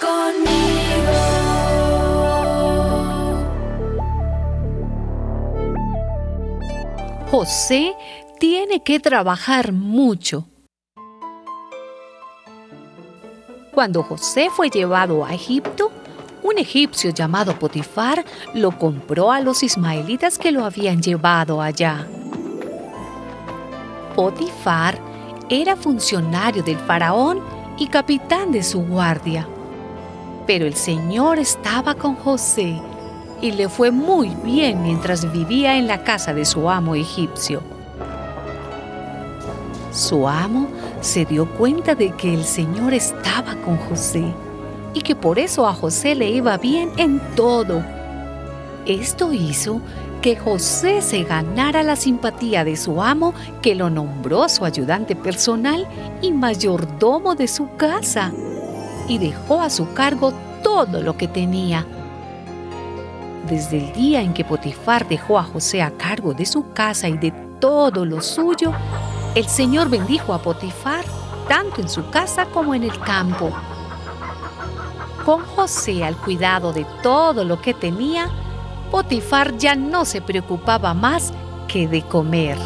conmigo. José tiene que trabajar mucho. Cuando José fue llevado a Egipto, un egipcio llamado Potifar lo compró a los ismaelitas que lo habían llevado allá. Potifar era funcionario del faraón y capitán de su guardia. Pero el Señor estaba con José y le fue muy bien mientras vivía en la casa de su amo egipcio. Su amo se dio cuenta de que el Señor estaba con José y que por eso a José le iba bien en todo. Esto hizo que José se ganara la simpatía de su amo, que lo nombró su ayudante personal y mayordomo de su casa, y dejó a su cargo todo lo que tenía. Desde el día en que Potifar dejó a José a cargo de su casa y de todo lo suyo, el Señor bendijo a Potifar tanto en su casa como en el campo. Con José al cuidado de todo lo que tenía, Potifar ya no se preocupaba más que de comer.